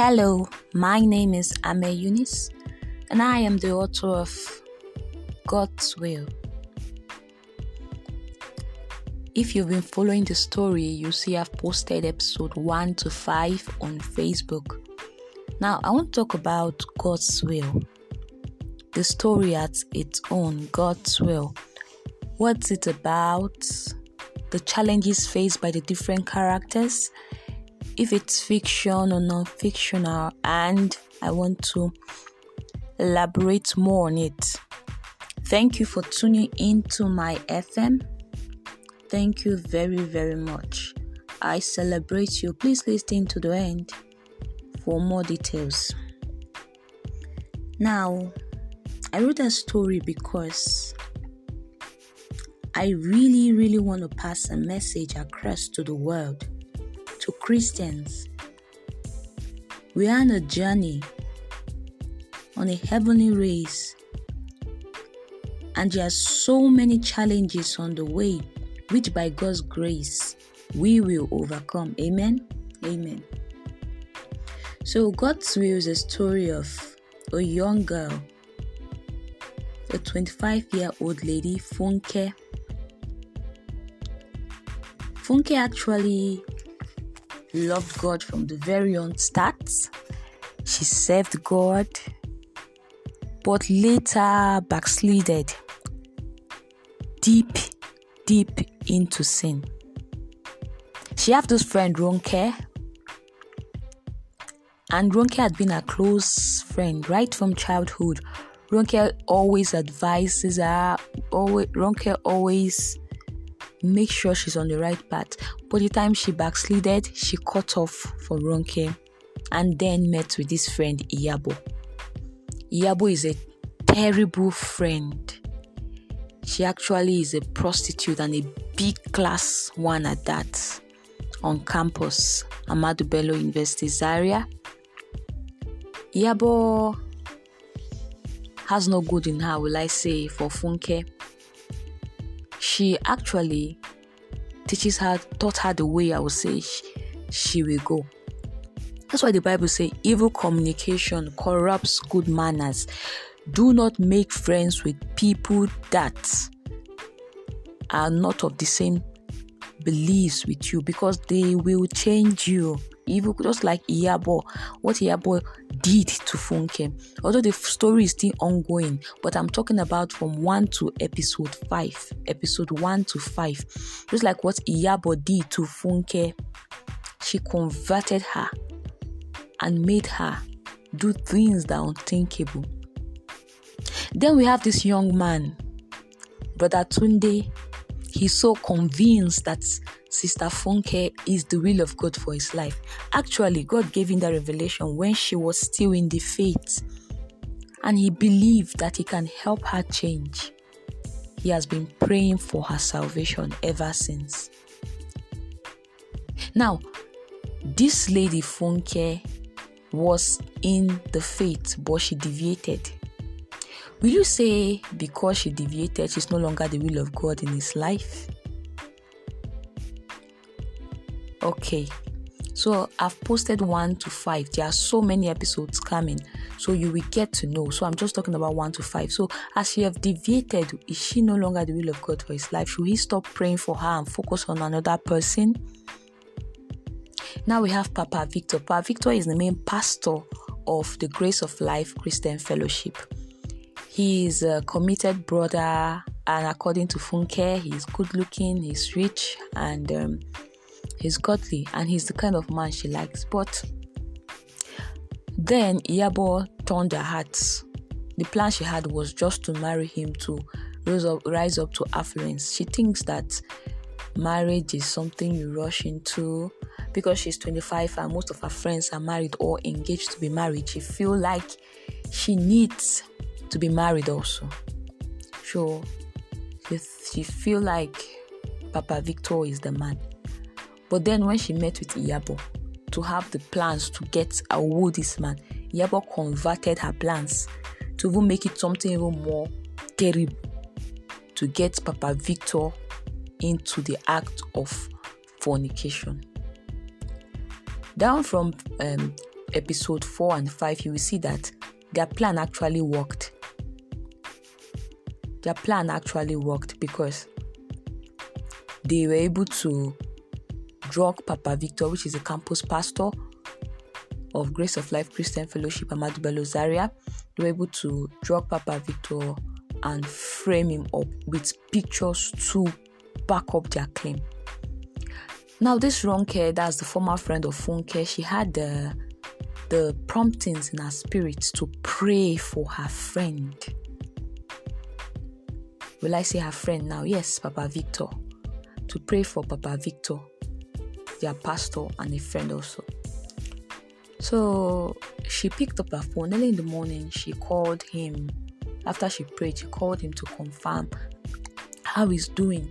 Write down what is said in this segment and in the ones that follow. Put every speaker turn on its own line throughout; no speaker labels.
Hello, my name is Ame Eunice, and I am the author of God's Will. If you've been following the story, you see I've posted episode 1 to 5 on Facebook. Now, I want to talk about God's Will. The story at its own, God's Will. What's it about? The challenges faced by the different characters if it's fiction or non-fictional and I want to elaborate more on it. Thank you for tuning into my FM. Thank you very very much. I celebrate you. Please listen to the end for more details. Now, I wrote a story because I really, really want to pass a message across to the world to Christians. We are on a journey, on a heavenly race, and there are so many challenges on the way, which by God's grace we will overcome. Amen. Amen. So, God's will is a story of a young girl, a 25 year old lady, Funke. Funke actually loved God from the very on start. She served God, but later backslided deep, deep into sin. She had this friend Ronke, and Ronke had been a close friend right from childhood. Ronke always advises her. Always, Ronke always make sure she's on the right path. By the time she backslided, she cut off from Ronke and then met with this friend Iyabo. Iyabo is a terrible friend. She actually is a prostitute and a big class one at that on campus, Ahmadu Bello University Zaria. Iyabo has no good in her, will I say, for Funke she actually teaches her, taught her the way I would say she, she will go. That's why the Bible says evil communication corrupts good manners. Do not make friends with people that are not of the same beliefs with you because they will change you evil, just like Iyabo, what Iyabo did to Funke. Although the story is still ongoing, but I'm talking about from 1 to episode 5. Episode 1 to 5. Just like what Iyabo did to Funke, she converted her and made her do things that are unthinkable. Then we have this young man, Brother Tunde. He's so convinced that Sister Funke is the will of God for his life. Actually, God gave him that revelation when she was still in the faith, and he believed that he can help her change. He has been praying for her salvation ever since. Now, this lady Funke was in the faith, but she deviated. Will you say because she deviated, she's no longer the will of God in his life? Okay, so I've posted one to five. There are so many episodes coming, so you will get to know. So I'm just talking about one to five. So as she have deviated, is she no longer the will of God for his life? Should he stop praying for her and focus on another person? Now we have Papa Victor. Papa Victor is the main pastor of the Grace of Life Christian Fellowship. He is a committed brother, and according to Funke, he's good looking, he's rich, and um, he's godly and he's the kind of man she likes. But then Iyabo turned her heart. The plan she had was just to marry him to rise up, rise up to affluence. She thinks that marriage is something you rush into because she's 25 and most of her friends are married or engaged to be married. She feel like she needs to be married also. So she feel like Papa Victor is the man. But then when she met with Iyabo to have the plans to get a woo this man, Iyabo converted her plans to even make it something even more terrible to get Papa Victor into the act of fornication. Down from um, episode 4 and 5, you will see that their plan actually worked. Their plan actually worked because they were able to drug Papa Victor, which is a campus pastor of Grace of Life Christian Fellowship, Ahmadu Bello Zaria. They were able to drug Papa Victor and frame him up with pictures to back up their claim. Now, this Ronke, that's the former friend of Funke, she had the the promptings in her spirit to pray for her friend. Will I say her friend now? Yes, Papa Victor. To pray for Papa Victor, their pastor, and a friend also. So she picked up her phone early in the morning. She called him. After she prayed, she called him to confirm how he's doing.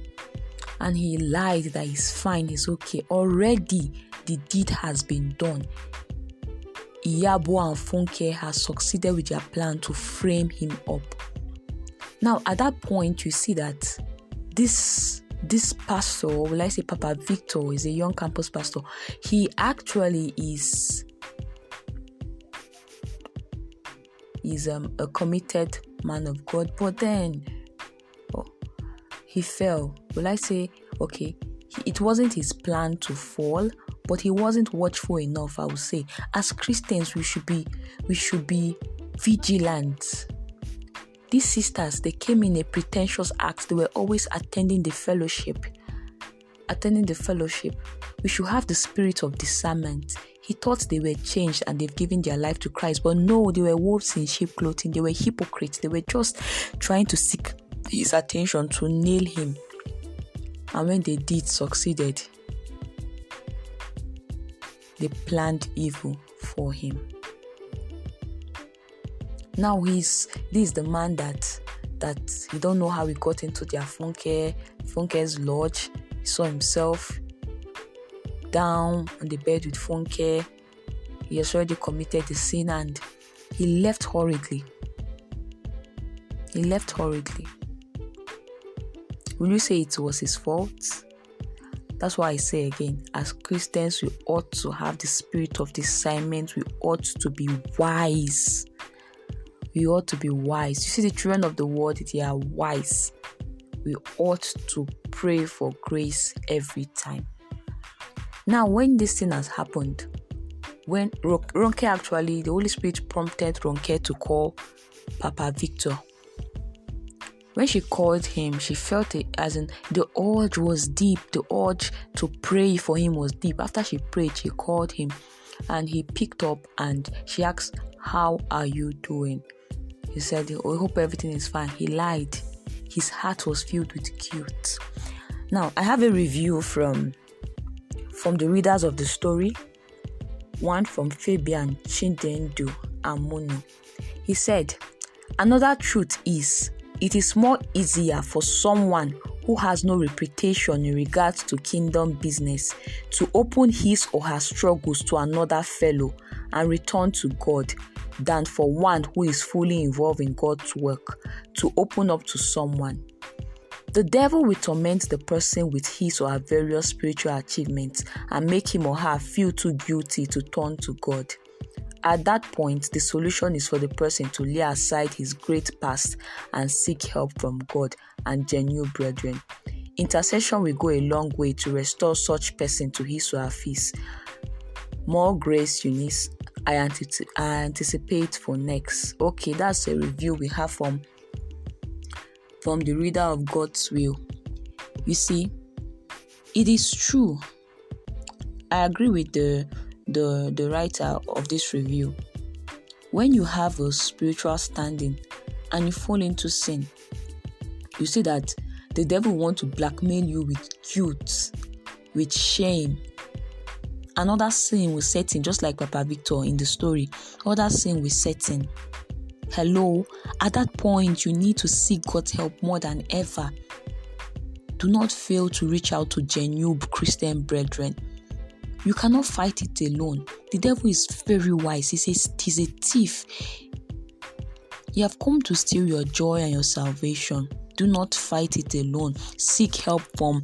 And he lied that he's fine, he's okay. Already the deed has been done. Iyabo and Funke has succeeded with their plan to frame him up. Now, at that point, you see that this this pastor, will I say Papa Victor, is a young campus pastor. He actually is is um, a committed man of God, but then oh, he fell. Will I say okay? It wasn't his plan to fall, but he wasn't watchful enough i would say as christians we should be we should be vigilant these sisters they came in a pretentious act. They were always attending the fellowship. Attending the fellowship. We should have the spirit of discernment. He thought they were changed and they've given their life to christ. But no they were wolves in sheep clothing. They were hypocrites. They were just trying to seek his attention to nail him. And when they did succeeded. They planned evil for him. Now he's this is the man that that he don't know how he got into their Funke Funke's lodge. He saw himself down on the bed with Funke. He has already committed the sin and he left hurriedly. He left hurriedly. Will you say it was his fault? That's why I say again, as Christians, we ought to have the spirit of discernment. We ought to be wise. We ought to be wise. You see, the children of the world, they are wise. We ought to pray for grace every time. Now, when this thing has happened, when Ronke actually, the Holy Spirit prompted Ronke to call Papa Victor when she called him, she felt it as in the urge was deep. The urge to pray for him was deep. After she prayed, she called him and he picked up and she asked, How are you doing? He said, oh, I hope everything is fine. He lied. His heart was filled with guilt. Now, I have a review from from the readers of the story. One from Fabian Chindendu Amono. He said, Another truth is it is more easier for someone who has no reputation in regards to kingdom business to open his or her struggles to another fellow and return to God than for one who is fully involved in God's work to open up to someone. The devil will torment the person with his or her various spiritual achievements and make him or her feel too guilty to turn to God. At that point, the solution is for the person to lay aside his great past and seek help from God and genuine brethren. Intercession will go a long way to restore such person to his or her peace. More grace, Eunice. I, anticipate, I anticipate for next. Okay, that's a review we have from from the reader of God's will. You see, it is true. I agree with the the, the writer of this review. When you have a spiritual standing and you fall into sin, you see that the devil want to blackmail you with guilt, with shame. Another sin will set in, just like Papa Victor in the story. Other sin will set in. Hello, at that point, you need to seek God's help more than ever. Do not fail to reach out to genuine Christian brethren you cannot fight it alone. The devil is very wise. He says he's a thief. You have come to steal your joy and your salvation. Do not fight it alone. Seek help from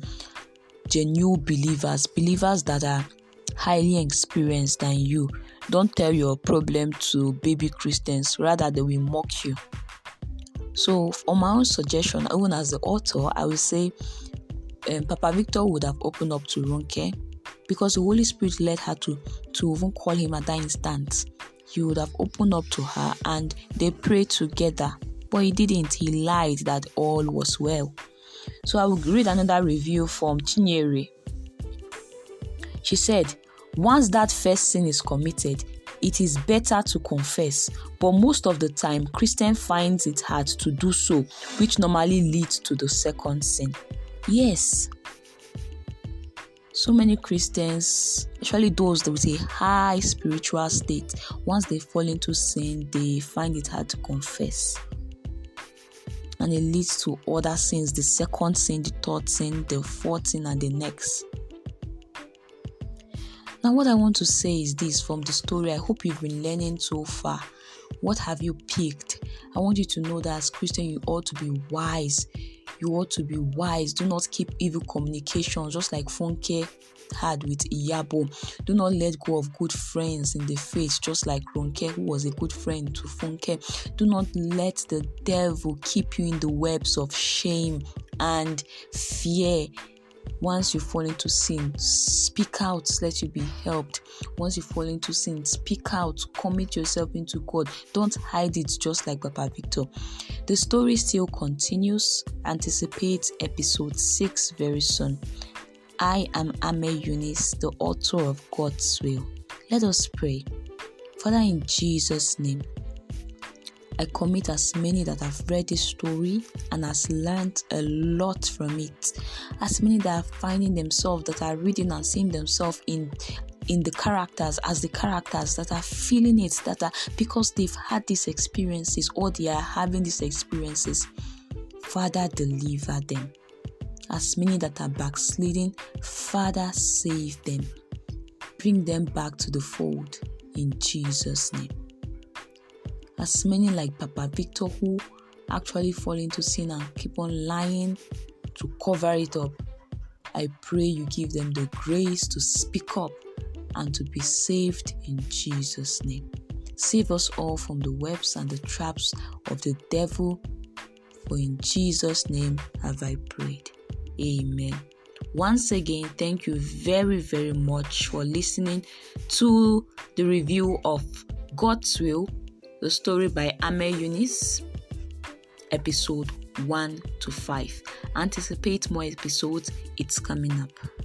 genuine believers, believers that are highly experienced than you. don't tell your problem to baby Christians, rather, they will mock you. So, on my own suggestion, even as the author, I will say um, Papa Victor would have opened up to Ronke because the Holy Spirit led her to, to even call him at that instant. He would have opened up to her and they prayed together. But he didn't. He lied that all was well. So I will read another review from Chinyere. She said, Once that first sin is committed, it is better to confess, but most of the time, Christian finds it hard to do so, which normally leads to the second sin. Yes, so many Christians, especially those with a high spiritual state, once they fall into sin, they find it hard to confess. And it leads to other sins the second sin, the third sin, the fourth sin, and the next. Now, what I want to say is this from the story. I hope you've been learning so far. What have you picked? I want you to know that as Christian, you ought to be wise. You ought to be wise. Do not keep evil communication, just like Funke had with Iyabo. Do not let go of good friends in the faith, just like Ronke, who was a good friend to Funke. Do not let the devil keep you in the webs of shame and fear once you fall into sin, speak out, let you be helped. Once you fall into sin, speak out, commit yourself into God. Don't hide it just like Papa Victor. The story still continues. Anticipate episode 6 very soon. I am Ame Eunice, the author of God's Will. Let us pray. Father, in Jesus' name, I commit as many that have read this story and has learned a lot from it. As many that are finding themselves that are reading and seeing themselves in in the characters as the characters that are feeling it that are because they've had these experiences or they are having these experiences. Father, deliver them. As many that are backsliding, Father, save them. Bring them back to the fold in Jesus' name as many like Papa Victor who actually fall into sin and keep on lying to cover it up. I pray you give them the grace to speak up and to be saved in Jesus' name. Save us all from the webs and the traps of the devil. For in Jesus' name have I prayed. Amen. Once again, thank you very, very much for listening to the review of God's Will the story by Ame Eunice, episode 1 to 5. Anticipate more episodes, it's coming up.